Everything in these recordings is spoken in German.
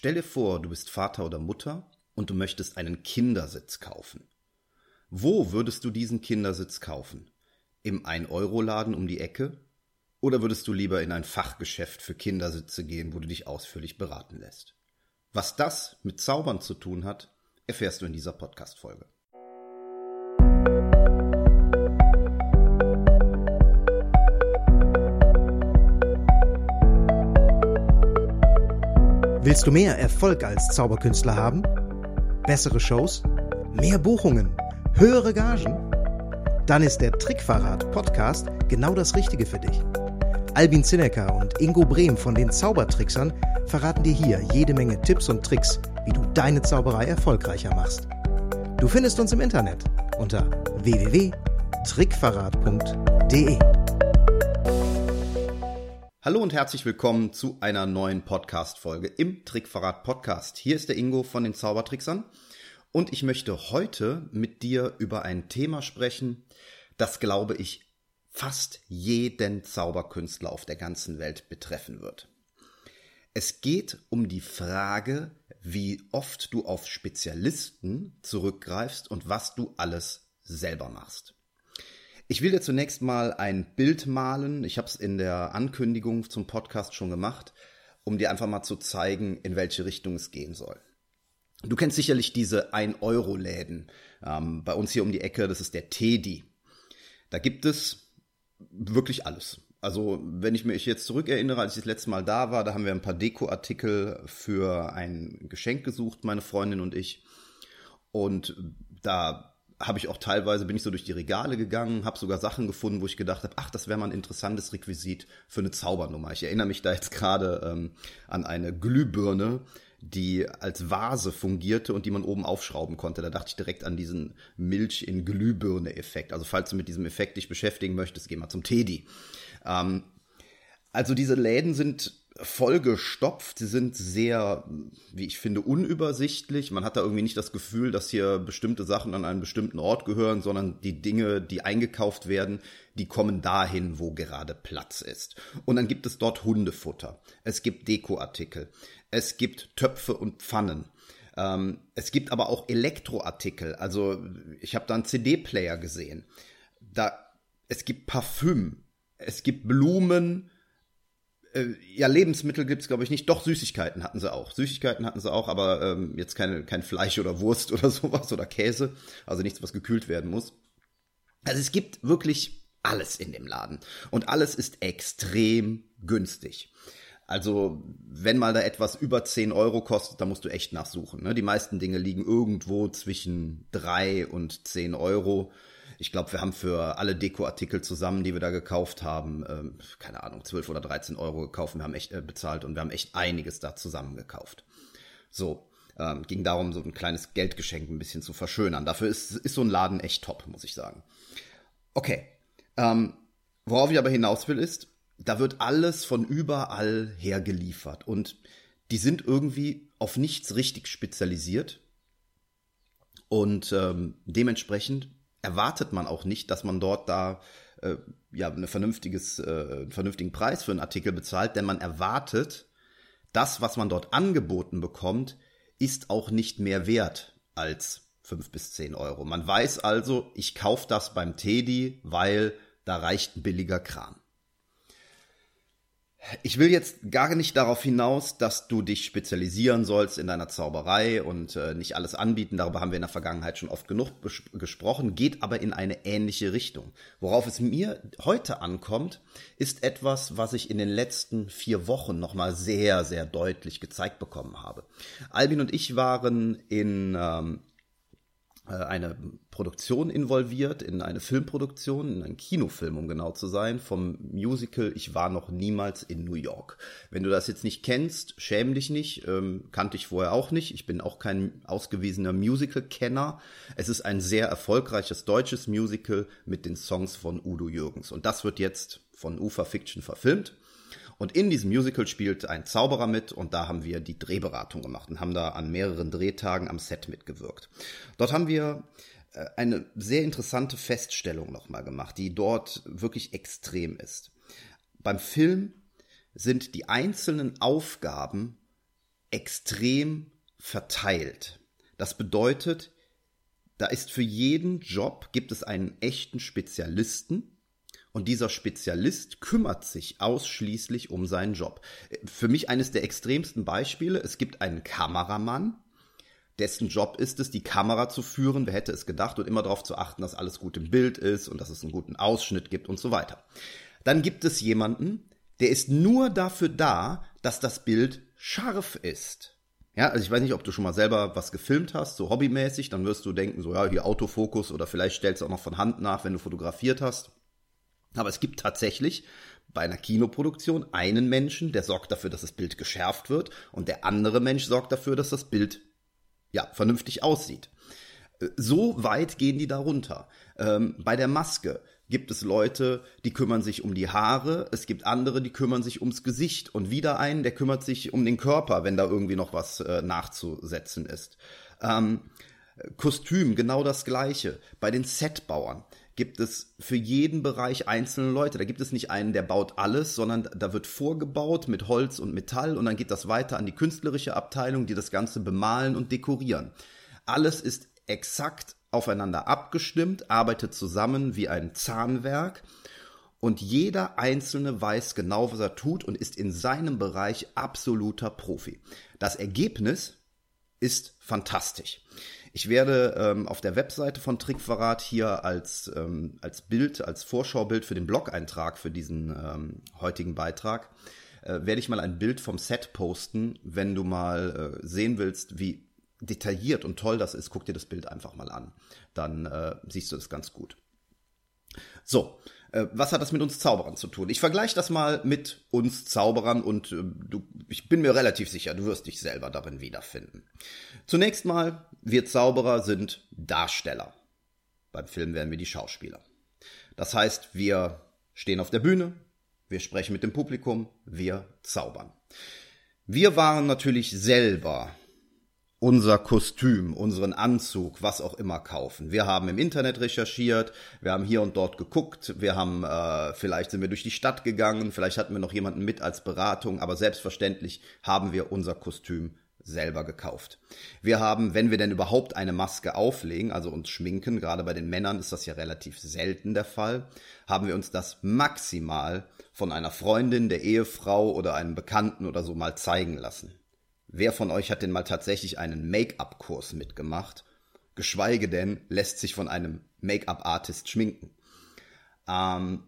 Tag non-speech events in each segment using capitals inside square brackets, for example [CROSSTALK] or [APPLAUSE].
Stell dir vor, du bist Vater oder Mutter und du möchtest einen Kindersitz kaufen. Wo würdest du diesen Kindersitz kaufen? Im 1-Euro-Laden um die Ecke? Oder würdest du lieber in ein Fachgeschäft für Kindersitze gehen, wo du dich ausführlich beraten lässt? Was das mit Zaubern zu tun hat, erfährst du in dieser Podcast-Folge. Willst du mehr Erfolg als Zauberkünstler haben? Bessere Shows? Mehr Buchungen? Höhere Gagen? Dann ist der Trickverrat Podcast genau das Richtige für dich. Albin Zinecker und Ingo Brehm von den Zaubertricksern verraten dir hier jede Menge Tipps und Tricks, wie du deine Zauberei erfolgreicher machst. Du findest uns im Internet unter www.trickverrat.de. Hallo und herzlich willkommen zu einer neuen Podcast-Folge im Trickverrat Podcast. Hier ist der Ingo von den Zaubertricksern und ich möchte heute mit dir über ein Thema sprechen, das glaube ich fast jeden Zauberkünstler auf der ganzen Welt betreffen wird. Es geht um die Frage, wie oft du auf Spezialisten zurückgreifst und was du alles selber machst. Ich will dir zunächst mal ein Bild malen. Ich habe es in der Ankündigung zum Podcast schon gemacht, um dir einfach mal zu zeigen, in welche Richtung es gehen soll. Du kennst sicherlich diese 1-Euro-Läden. Ähm, bei uns hier um die Ecke, das ist der Teddy. Da gibt es wirklich alles. Also, wenn ich mich jetzt zurückerinnere, als ich das letzte Mal da war, da haben wir ein paar Dekoartikel für ein Geschenk gesucht, meine Freundin und ich. Und da habe ich auch teilweise, bin ich so durch die Regale gegangen, habe sogar Sachen gefunden, wo ich gedacht habe, ach, das wäre mal ein interessantes Requisit für eine Zaubernummer. Ich erinnere mich da jetzt gerade ähm, an eine Glühbirne, die als Vase fungierte und die man oben aufschrauben konnte. Da dachte ich direkt an diesen Milch in Glühbirne-Effekt. Also falls du mit diesem Effekt dich beschäftigen möchtest, geh mal zum Teddy. Ähm, also diese Läden sind vollgestopft. Sie sind sehr, wie ich finde, unübersichtlich. Man hat da irgendwie nicht das Gefühl, dass hier bestimmte Sachen an einen bestimmten Ort gehören, sondern die Dinge, die eingekauft werden, die kommen dahin, wo gerade Platz ist. Und dann gibt es dort Hundefutter. Es gibt Dekoartikel. Es gibt Töpfe und Pfannen. Ähm, es gibt aber auch Elektroartikel. Also ich habe da einen CD-Player gesehen. Da, es gibt Parfüm. Es gibt Blumen ja, Lebensmittel gibt's glaube ich, nicht. Doch, Süßigkeiten hatten sie auch. Süßigkeiten hatten sie auch, aber ähm, jetzt keine, kein Fleisch oder Wurst [LAUGHS] oder sowas oder Käse. Also nichts, was gekühlt werden muss. Also es gibt wirklich alles in dem Laden. Und alles ist extrem günstig. Also, wenn mal da etwas über 10 Euro kostet, dann musst du echt nachsuchen. Ne? Die meisten Dinge liegen irgendwo zwischen 3 und 10 Euro ich glaube, wir haben für alle Dekoartikel zusammen, die wir da gekauft haben, ähm, keine Ahnung, 12 oder 13 Euro gekauft. Wir haben echt äh, bezahlt und wir haben echt einiges da zusammen gekauft. So, ähm, ging darum, so ein kleines Geldgeschenk ein bisschen zu verschönern. Dafür ist, ist so ein Laden echt top, muss ich sagen. Okay, ähm, worauf ich aber hinaus will ist, da wird alles von überall her geliefert und die sind irgendwie auf nichts richtig spezialisiert und ähm, dementsprechend erwartet man auch nicht, dass man dort da äh, ja eine vernünftiges, äh, einen vernünftigen Preis für einen Artikel bezahlt, denn man erwartet, das, was man dort angeboten bekommt, ist auch nicht mehr wert als fünf bis zehn Euro. Man weiß also, ich kaufe das beim Teddy, weil da reicht ein billiger Kram. Ich will jetzt gar nicht darauf hinaus, dass du dich spezialisieren sollst in deiner Zauberei und äh, nicht alles anbieten. Darüber haben wir in der Vergangenheit schon oft genug gesprochen, geht aber in eine ähnliche Richtung. Worauf es mir heute ankommt, ist etwas, was ich in den letzten vier Wochen nochmal sehr, sehr deutlich gezeigt bekommen habe. Albin und ich waren in ähm, äh, eine Produktion involviert, in eine Filmproduktion, in einen Kinofilm, um genau zu sein, vom Musical Ich war noch niemals in New York. Wenn du das jetzt nicht kennst, schäm dich nicht, ähm, kannte ich vorher auch nicht. Ich bin auch kein ausgewiesener Musical-Kenner. Es ist ein sehr erfolgreiches deutsches Musical mit den Songs von Udo Jürgens. Und das wird jetzt von Ufa Fiction verfilmt. Und in diesem Musical spielt ein Zauberer mit und da haben wir die Drehberatung gemacht und haben da an mehreren Drehtagen am Set mitgewirkt. Dort haben wir äh, eine sehr interessante Feststellung nochmal gemacht, die dort wirklich extrem ist. Beim Film sind die einzelnen Aufgaben extrem verteilt. Das bedeutet, da ist für jeden Job gibt es einen echten Spezialisten und dieser Spezialist kümmert sich ausschließlich um seinen Job. Für mich eines der extremsten Beispiele, es gibt einen Kameramann, dessen Job ist es, die Kamera zu führen, wer hätte es gedacht, und immer darauf zu achten, dass alles gut im Bild ist und dass es einen guten Ausschnitt gibt und so weiter. Dann gibt es jemanden, der ist nur dafür da, dass das Bild scharf ist. Ja, also ich weiß nicht, ob du schon mal selber was gefilmt hast, so hobbymäßig, dann wirst du denken, so ja, hier Autofokus oder vielleicht stellst du auch noch von Hand nach, wenn du fotografiert hast. Aber es gibt tatsächlich bei einer Kinoproduktion einen Menschen, der sorgt dafür, dass das Bild geschärft wird und der andere Mensch sorgt dafür, dass das Bild ja vernünftig aussieht. So weit gehen die da runter. Ähm, bei der Maske gibt es Leute, die kümmern sich um die Haare, es gibt andere, die kümmern sich ums Gesicht und wieder einen, der kümmert sich um den Körper, wenn da irgendwie noch was äh, nachzusetzen ist. Ähm, Kostüm, genau das gleiche. Bei den Setbauern gibt es für jeden Bereich einzelne Leute. Da gibt es nicht einen, der baut alles, sondern da wird vorgebaut mit Holz und Metall und dann geht das weiter an die künstlerische Abteilung, die das Ganze bemalen und dekorieren. Alles ist exakt aufeinander abgestimmt, arbeitet zusammen wie ein Zahnwerk und jeder Einzelne weiß genau, was er tut und ist in seinem Bereich absoluter Profi. Das Ergebnis ist fantastisch. Ich werde ähm, auf der Webseite von Trickverrat hier als, ähm, als Bild, als Vorschaubild für den Blog-Eintrag für diesen ähm, heutigen Beitrag, äh, werde ich mal ein Bild vom Set posten, wenn du mal äh, sehen willst, wie detailliert und toll das ist, guck dir das Bild einfach mal an. Dann äh, siehst du das ganz gut. So, äh, was hat das mit uns Zauberern zu tun? Ich vergleiche das mal mit uns Zauberern und äh, du, ich bin mir relativ sicher, du wirst dich selber darin wiederfinden. Zunächst mal, wir Zauberer sind Darsteller. Beim Film wären wir die Schauspieler. Das heißt, wir stehen auf der Bühne, wir sprechen mit dem Publikum, wir zaubern. Wir waren natürlich selber unser Kostüm, unseren Anzug, was auch immer kaufen. Wir haben im Internet recherchiert, wir haben hier und dort geguckt, wir haben, äh, vielleicht sind wir durch die Stadt gegangen, vielleicht hatten wir noch jemanden mit als Beratung, aber selbstverständlich haben wir unser Kostüm selber gekauft. Wir haben, wenn wir denn überhaupt eine Maske auflegen, also uns schminken, gerade bei den Männern ist das ja relativ selten der Fall, haben wir uns das maximal von einer Freundin, der Ehefrau oder einem Bekannten oder so mal zeigen lassen. Wer von euch hat denn mal tatsächlich einen Make-up-Kurs mitgemacht? Geschweige denn lässt sich von einem Make-up-Artist schminken. Ähm,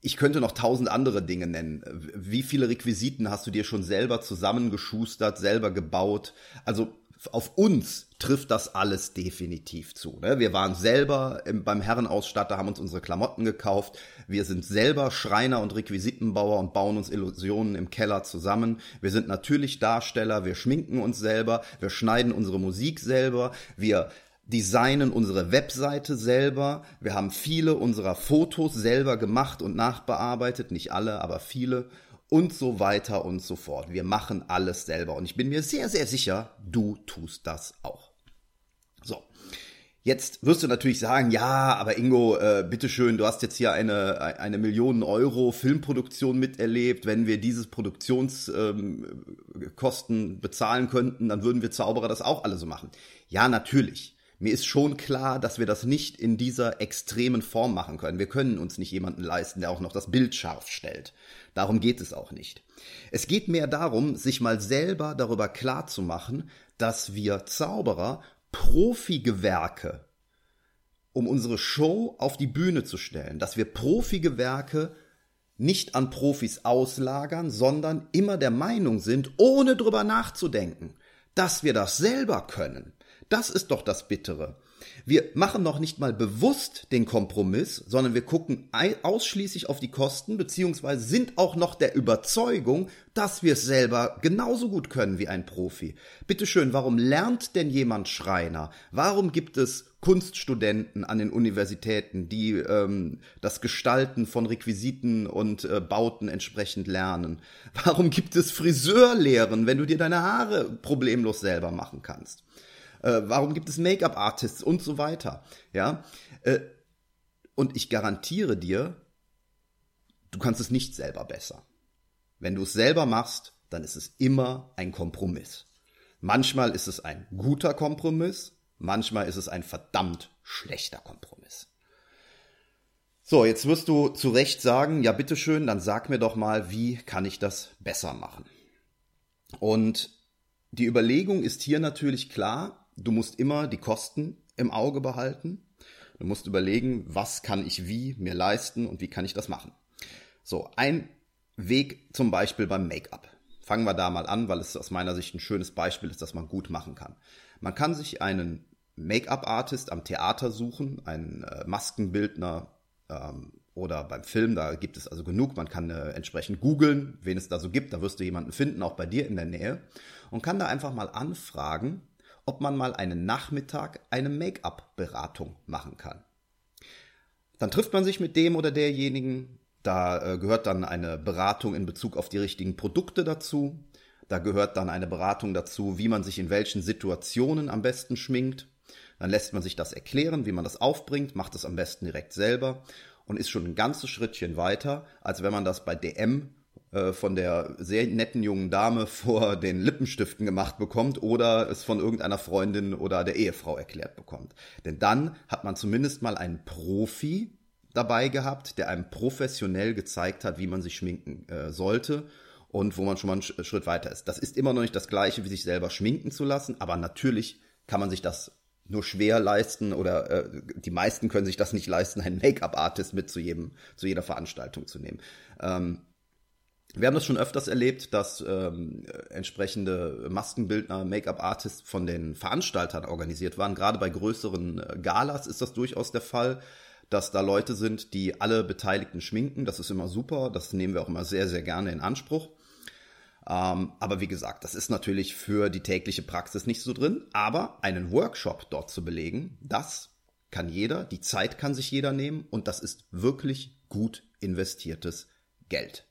ich könnte noch tausend andere Dinge nennen. Wie viele Requisiten hast du dir schon selber zusammengeschustert, selber gebaut? Also auf uns trifft das alles definitiv zu. Ne? Wir waren selber beim Herrenausstatter, haben uns unsere Klamotten gekauft. Wir sind selber Schreiner und Requisitenbauer und bauen uns Illusionen im Keller zusammen. Wir sind natürlich Darsteller, wir schminken uns selber, wir schneiden unsere Musik selber, wir designen unsere Webseite selber. Wir haben viele unserer Fotos selber gemacht und nachbearbeitet, nicht alle, aber viele und so weiter und so fort. Wir machen alles selber und ich bin mir sehr, sehr sicher, du tust das auch. So. Jetzt wirst du natürlich sagen, ja, aber Ingo, äh, bitteschön, du hast jetzt hier eine, eine Millionen Euro Filmproduktion miterlebt. Wenn wir dieses Produktionskosten ähm, bezahlen könnten, dann würden wir Zauberer das auch alle so machen. Ja, natürlich. Mir ist schon klar, dass wir das nicht in dieser extremen Form machen können. Wir können uns nicht jemanden leisten, der auch noch das Bild scharf stellt. Darum geht es auch nicht. Es geht mehr darum, sich mal selber darüber klar zu machen, dass wir Zauberer Profigewerke, um unsere Show auf die Bühne zu stellen, dass wir Profigewerke nicht an Profis auslagern, sondern immer der Meinung sind, ohne drüber nachzudenken, dass wir das selber können. Das ist doch das Bittere. Wir machen noch nicht mal bewusst den Kompromiss, sondern wir gucken ausschließlich auf die Kosten, beziehungsweise sind auch noch der Überzeugung, dass wir es selber genauso gut können wie ein Profi. Bitteschön, warum lernt denn jemand Schreiner? Warum gibt es Kunststudenten an den Universitäten, die ähm, das Gestalten von Requisiten und äh, Bauten entsprechend lernen? Warum gibt es Friseurlehren, wenn du dir deine Haare problemlos selber machen kannst? Äh, warum gibt es Make-up-Artists und so weiter? Ja. Äh, und ich garantiere dir, du kannst es nicht selber besser. Wenn du es selber machst, dann ist es immer ein Kompromiss. Manchmal ist es ein guter Kompromiss, manchmal ist es ein verdammt schlechter Kompromiss. So, jetzt wirst du zu Recht sagen, ja bitteschön, dann sag mir doch mal, wie kann ich das besser machen? Und die Überlegung ist hier natürlich klar, du musst immer die Kosten im Auge behalten. Du musst überlegen, was kann ich wie mir leisten und wie kann ich das machen. So, ein Weg zum Beispiel beim Make-up. Fangen wir da mal an, weil es aus meiner Sicht ein schönes Beispiel ist, das man gut machen kann. Man kann sich einen Make-up-Artist am Theater suchen, einen äh, Maskenbildner ähm, oder beim Film, da gibt es also genug. Man kann äh, entsprechend googeln, wen es da so gibt. Da wirst du jemanden finden, auch bei dir in der Nähe. Und kann da einfach mal anfragen, ob man mal einen Nachmittag eine Make-up-Beratung machen kann. Dann trifft man sich mit dem oder derjenigen. Da äh, gehört dann eine Beratung in Bezug auf die richtigen Produkte dazu. Da gehört dann eine Beratung dazu, wie man sich in welchen Situationen am besten schminkt. Dann lässt man sich das erklären, wie man das aufbringt, macht es am besten direkt selber und ist schon ein ganzes Schrittchen weiter, als wenn man das bei DM äh, von der sehr netten jungen Dame [LAUGHS] vor den Lippenstiften gemacht bekommt oder es von irgendeiner Freundin oder der Ehefrau erklärt bekommt. Denn dann hat man zumindest mal einen Profi dabei gehabt, der einem professionell gezeigt hat, wie man sich schminken äh, sollte und wo man schon mal einen Schritt weiter ist. Das ist immer noch nicht das gleiche, wie sich selber schminken zu lassen, aber natürlich kann man sich das nur schwer leisten oder äh, die meisten können sich das nicht leisten, einen Make-up-Artist mit zu jedem, zu jeder Veranstaltung zu nehmen. Ähm, wir haben das schon öfters erlebt, dass ähm, entsprechende Maskenbildner, Make-up-Artists von den Veranstaltern organisiert waren. Gerade bei größeren äh, Galas ist das durchaus der Fall, dass da Leute sind, die alle Beteiligten schminken. Das ist immer super. Das nehmen wir auch immer sehr, sehr gerne in Anspruch. Ähm, aber wie gesagt, das ist natürlich für die tägliche Praxis nicht so drin. Aber einen Workshop dort zu belegen, das kann jeder. Die Zeit kann sich jeder nehmen. Und das ist wirklich gut investiertes Geld.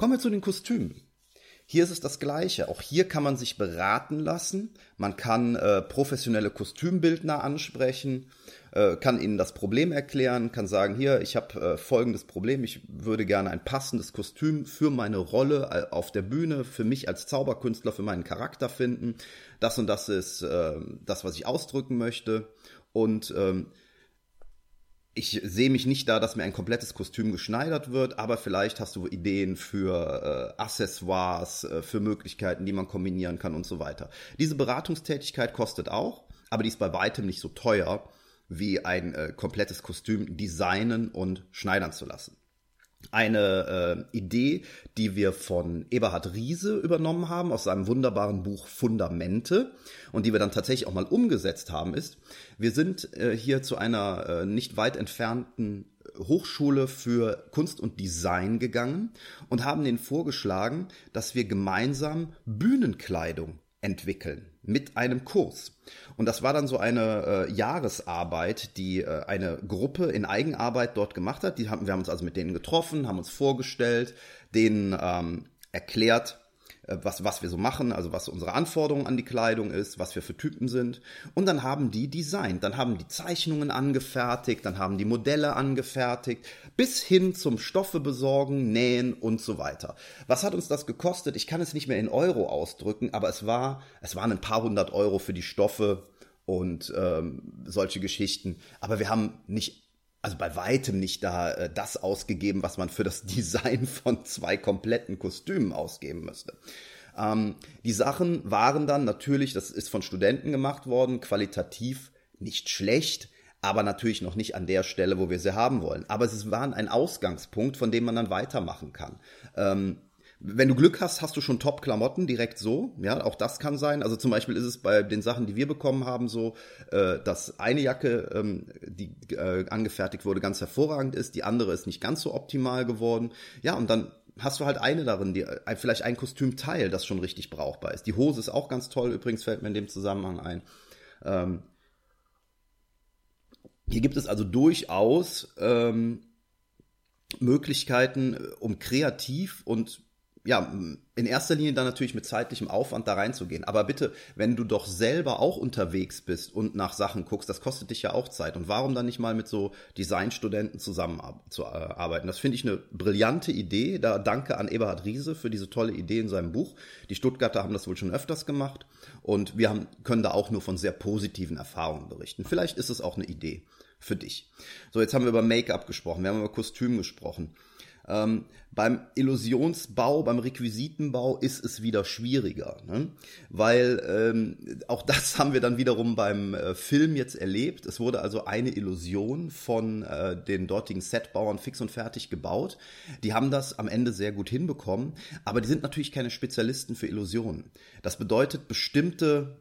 Kommen wir zu den Kostümen. Hier ist es das Gleiche. Auch hier kann man sich beraten lassen. Man kann äh, professionelle Kostümbildner ansprechen, äh, kann ihnen das Problem erklären, kann sagen, hier, ich habe äh, folgendes Problem. Ich würde gerne ein passendes Kostüm für meine Rolle äh, auf der Bühne, für mich als Zauberkünstler, für meinen Charakter finden. Das und das ist äh, das, was ich ausdrücken möchte. Und ähm, ich sehe mich nicht da, dass mir ein komplettes Kostüm geschneidert wird, aber vielleicht hast du Ideen für äh, Accessoires, äh, für Möglichkeiten, die man kombinieren kann und so weiter. Diese Beratungstätigkeit kostet auch, aber die ist bei weitem nicht so teuer, wie ein äh, komplettes Kostüm designen und schneidern zu lassen eine äh, Idee, die wir von Eberhard Riese übernommen haben aus seinem wunderbaren Buch Fundamente und die wir dann tatsächlich auch mal umgesetzt haben, ist, wir sind äh, hier zu einer äh, nicht weit entfernten Hochschule für Kunst und Design gegangen und haben denen vorgeschlagen, dass wir gemeinsam Bühnenkleidung entwickeln mit einem Kurs. Und das war dann so eine äh, Jahresarbeit, die äh, eine Gruppe in Eigenarbeit dort gemacht hat. Die haben, wir haben uns also mit denen getroffen, haben uns vorgestellt, denen ähm, erklärt, was, was wir so machen, also was unsere Anforderungen an die Kleidung ist, was wir für Typen sind. Und dann haben die designt, dann haben die Zeichnungen angefertigt, dann haben die Modelle angefertigt, bis hin zum Stoffe besorgen, nähen und so weiter. Was hat uns das gekostet? Ich kann es nicht mehr in Euro ausdrücken, aber es war, es waren ein paar hundert Euro für die Stoffe und ähm, solche Geschichten. Aber wir haben nicht also bei weitem nicht da äh, das ausgegeben, was man für das [LAUGHS] Design von zwei kompletten Kostümen ausgeben müsste. Ähm, die Sachen waren dann natürlich, das ist von Studenten gemacht worden, qualitativ nicht schlecht, aber natürlich noch nicht an der Stelle, wo wir sie haben wollen. Aber es waren ein Ausgangspunkt, von dem man dann weitermachen kann. Ähm, wenn du Glück hast, hast du schon Top-Klamotten direkt so. Ja, auch das kann sein. Also zum Beispiel ist es bei den Sachen, die wir bekommen haben, so, äh, dass eine Jacke, ähm, die äh, angefertigt wurde, ganz hervorragend ist, die andere ist nicht ganz so optimal geworden. Ja, und dann hast du halt eine darin, die äh, vielleicht ein Kostümteil, das schon richtig brauchbar ist. Die Hose ist auch ganz toll, übrigens fällt mir in dem Zusammenhang ein. Ähm, hier gibt es also durchaus ähm, Möglichkeiten, um kreativ und ja, in erster Linie dann natürlich mit zeitlichem Aufwand da reinzugehen. Aber bitte, wenn du doch selber auch unterwegs bist und nach Sachen guckst, das kostet dich ja auch Zeit. Und warum dann nicht mal mit so Designstudenten zusammenarbeiten? Das finde ich eine brillante Idee. Da danke an Eberhard Riese für diese tolle Idee in seinem Buch. Die Stuttgarter haben das wohl schon öfters gemacht. Und wir haben, können da auch nur von sehr positiven Erfahrungen berichten. Vielleicht ist es auch eine Idee für dich. So, jetzt haben wir über Make-up gesprochen, wir haben über Kostüm gesprochen. Ähm, beim Illusionsbau, beim Requisitenbau ist es wieder schwieriger, ne? weil ähm, auch das [LAUGHS] haben wir dann wiederum beim äh, Film jetzt erlebt. Es wurde also eine Illusion von äh, den dortigen Setbauern fix und fertig gebaut. Die haben das am Ende sehr gut hinbekommen, aber die sind natürlich keine Spezialisten für Illusionen. Das bedeutet, bestimmte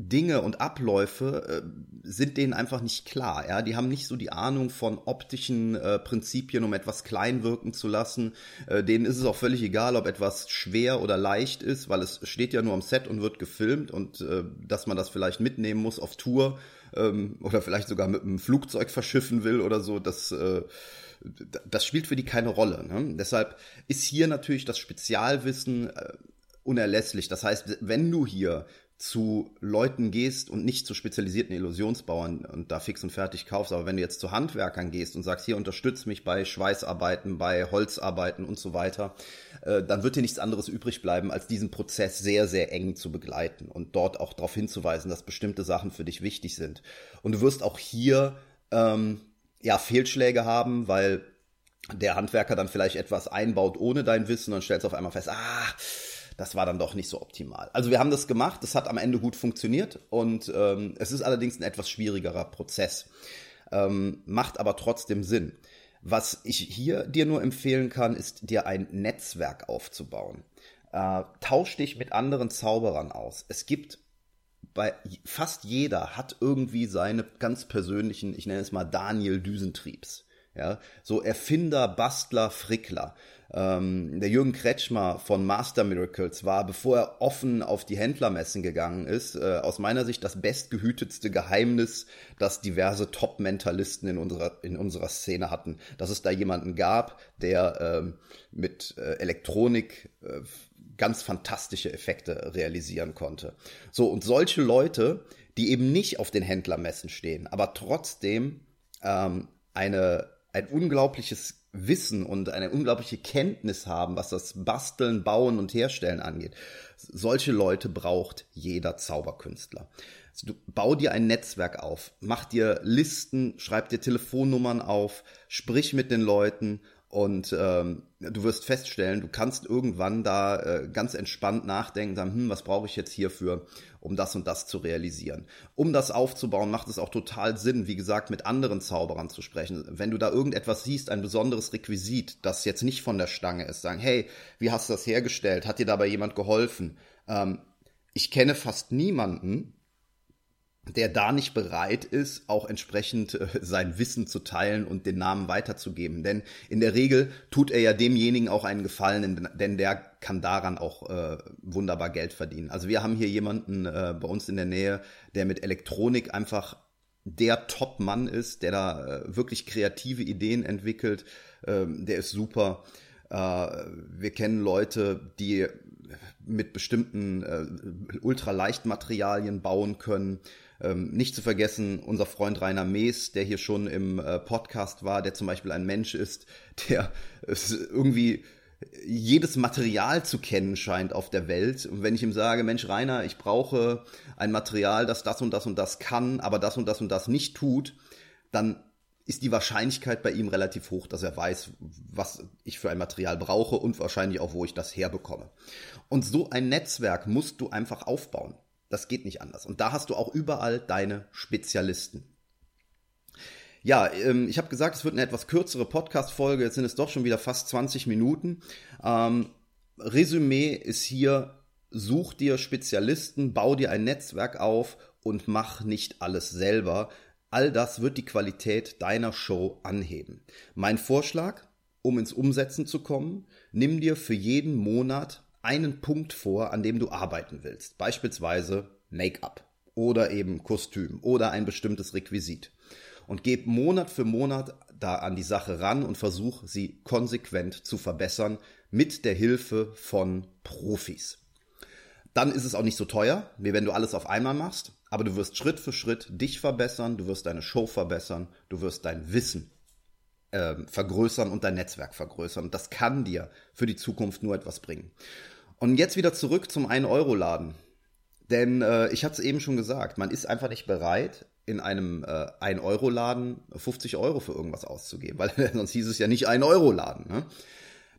Dinge und Abläufe äh, sind denen einfach nicht klar. Ja, die haben nicht so die Ahnung von optischen äh, Prinzipien, um etwas klein wirken zu lassen. Äh, denen ist es auch völlig egal, ob etwas schwer oder leicht ist, weil es steht ja nur am Set und wird gefilmt und äh, dass man das vielleicht mitnehmen muss auf Tour ähm, oder vielleicht sogar mit einem Flugzeug verschiffen will oder so. Das äh, das spielt für die keine Rolle. Ne? Deshalb ist hier natürlich das Spezialwissen äh, unerlässlich. Das heißt, wenn du hier zu Leuten gehst und nicht zu spezialisierten Illusionsbauern und da fix und fertig kaufst, aber wenn du jetzt zu Handwerkern gehst und sagst, hier unterstütz mich bei Schweißarbeiten, bei Holzarbeiten und so weiter, äh, dann wird dir nichts anderes übrig bleiben, als diesen Prozess sehr, sehr eng zu begleiten und dort auch darauf hinzuweisen, dass bestimmte Sachen für dich wichtig sind. Und du wirst auch hier ähm, ja Fehlschläge haben, weil der Handwerker dann vielleicht etwas einbaut ohne dein Wissen und stellst auf einmal fest, ah, das war dann doch nicht so optimal. Also wir haben das gemacht, das hat am Ende gut funktioniert und ähm, es ist allerdings ein etwas schwierigerer Prozess. Ähm, macht aber trotzdem Sinn. Was ich hier dir nur empfehlen kann, ist dir ein Netzwerk aufzubauen. Äh, tausch dich mit anderen Zauberern aus. Es gibt bei fast jeder hat irgendwie seine ganz persönlichen, ich nenne es mal Daniel Düsentriebs. Ja, so Erfinder, Bastler, Frickler. Ähm, der Jürgen Kretschmer von Master Miracles war, bevor er offen auf die Händlermessen gegangen ist, äh, aus meiner Sicht das bestgehütetste Geheimnis, das diverse Top-Mentalisten in unserer, in unserer Szene hatten. Dass es da jemanden gab, der ähm, mit äh, Elektronik äh, ganz fantastische Effekte realisieren konnte. So, und solche Leute, die eben nicht auf den Händlermessen stehen, aber trotzdem ähm, eine, ein unglaubliches Wissen und eine unglaubliche Kenntnis haben, was das Basteln, Bauen und Herstellen angeht. Solche Leute braucht jeder Zauberkünstler. Also du bau dir ein Netzwerk auf, mach dir Listen, schreib dir Telefonnummern auf, sprich mit den Leuten und ähm, du wirst feststellen, du kannst irgendwann da äh, ganz entspannt nachdenken, sagen, hm, was brauche ich jetzt hierfür, um das und das zu realisieren. Um das aufzubauen, macht es auch total Sinn, wie gesagt, mit anderen Zauberern zu sprechen. Wenn du da irgendetwas siehst, ein besonderes Requisit, das jetzt nicht von der Stange ist, sagen, hey, wie hast du das hergestellt? Hat dir dabei jemand geholfen? Ähm, ich kenne fast niemanden, der da nicht bereit ist, auch entsprechend äh, sein Wissen zu teilen und den Namen weiterzugeben. Denn in der Regel tut er ja demjenigen auch einen Gefallen, denn der kann daran auch äh, wunderbar Geld verdienen. Also wir haben hier jemanden äh, bei uns in der Nähe, der mit Elektronik einfach der Top-Mann ist, der da äh, wirklich kreative Ideen entwickelt. Ähm, der ist super. Äh, wir kennen Leute, die mit bestimmten äh, Ultraleichtmaterialien bauen können. Ähm, nicht zu vergessen, unser Freund Rainer Mees, der hier schon im äh, Podcast war, der zum Beispiel ein Mensch ist, der [LAUGHS] es irgendwie jedes Material zu kennen scheint auf der Welt. Und wenn ich ihm sage, Mensch, Rainer, ich brauche ein Material, das das und das und das kann, aber das und das und das nicht tut, dann ist die Wahrscheinlichkeit bei ihm relativ hoch, dass er weiß, was ich für ein Material brauche und wahrscheinlich auch, wo ich das herbekomme. Und so ein Netzwerk musst du einfach aufbauen. Das geht nicht anders. Und da hast du auch überall deine Spezialisten. Ja, ähm, ich habe gesagt, es wird eine etwas kürzere Podcast-Folge. Jetzt sind es doch schon wieder fast 20 Minuten. Ähm, Resümee ist hier, such dir Spezialisten, bau dir ein Netzwerk auf und mach nicht alles selber. All das wird die Qualität deiner Show anheben. Mein Vorschlag, um ins Umsetzen zu kommen, nimm dir für jeden Monat einen Punkt vor, an dem du arbeiten willst. Beispielsweise Make-up oder eben Kostüm oder ein bestimmtes Requisit. Und geb Monat für Monat da an die Sache ran und versuch sie konsequent zu verbessern, mit der Hilfe von Profis. Dann ist es auch nicht so teuer, wie wenn du alles auf einmal machst, aber du wirst Schritt für Schritt dich verbessern, du wirst deine Show verbessern, du wirst dein Wissen äh, vergrößern und dein Netzwerk vergrößern. Und das kann dir für die Zukunft nur etwas bringen. Und jetzt wieder zurück zum 1-Euro-Laden. Denn äh, ich hatte es eben schon gesagt, man ist einfach nicht bereit, in einem äh, 1-Euro-Laden 50 Euro für irgendwas auszugeben, weil [LAUGHS] sonst hieß es ja nicht 1-Euro-Laden. Ne?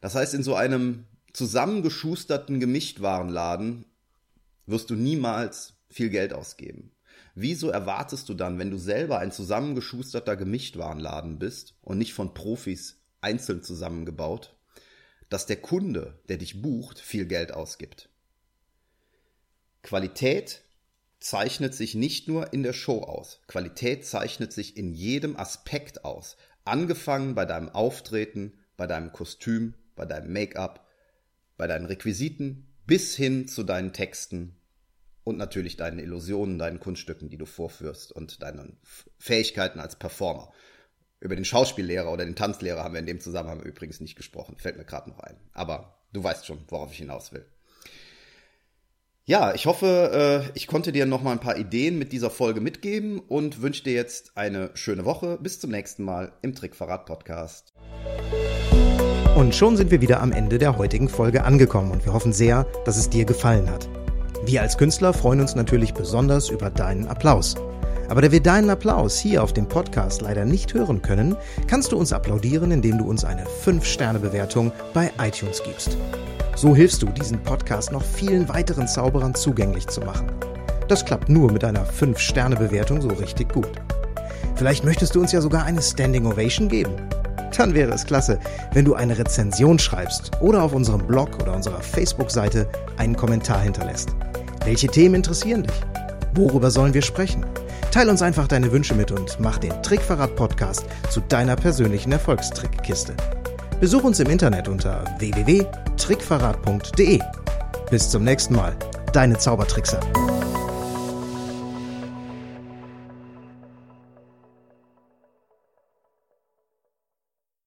Das heißt, in so einem zusammengeschusterten Gemischtwarenladen wirst du niemals viel Geld ausgeben. Wieso erwartest du dann, wenn du selber ein zusammengeschusterter Gemischtwarenladen bist und nicht von Profis einzeln zusammengebaut, dass der Kunde, der dich bucht, viel Geld ausgibt? Qualität zeichnet sich nicht nur in der Show aus. Qualität zeichnet sich in jedem Aspekt aus. Angefangen bei deinem Auftreten, bei deinem Kostüm, bei deinem Make-up, bei deinen Requisiten bis hin zu deinen Texten und natürlich deinen Illusionen, deinen Kunststücken, die du vorführst und deinen Fähigkeiten als Performer. Über den Schauspiellehrer oder den Tanzlehrer haben wir in dem Zusammenhang übrigens nicht gesprochen, fällt mir gerade noch ein. Aber du weißt schon, worauf ich hinaus will. Ja, ich hoffe, äh, ich konnte dir noch mal ein paar Ideen mit dieser Folge mitgeben und wünsche dir jetzt eine schöne Woche. Bis zum nächsten Mal im Trickverrat Podcast. Und schon sind wir wieder am Ende der heutigen Folge angekommen und wir hoffen sehr, dass es dir gefallen hat. Wir als Künstler freuen uns natürlich besonders über deinen Applaus. Aber da wir deinen Applaus hier auf dem Podcast leider nicht hören können, kannst du uns applaudieren, indem du uns eine 5-Sterne-Bewertung bei iTunes gibst. So hilfst du, diesen Podcast noch vielen weiteren Zauberern zugänglich zu machen. Das klappt nur mit einer 5-Sterne-Bewertung so richtig gut. Vielleicht möchtest du uns ja sogar eine Standing Ovation geben. Dann wäre es klasse, wenn du eine Rezension schreibst oder auf unserem Blog oder unserer Facebook-Seite einen Kommentar hinterlässt. Welche Themen interessieren dich? Worüber sollen wir sprechen? Teil uns einfach deine Wünsche mit und mach den Trickverrat-Podcast zu deiner persönlichen Erfolgstrickkiste. Besuch uns im Internet unter www.trickverrat.de. Bis zum nächsten Mal, deine Zaubertrickser.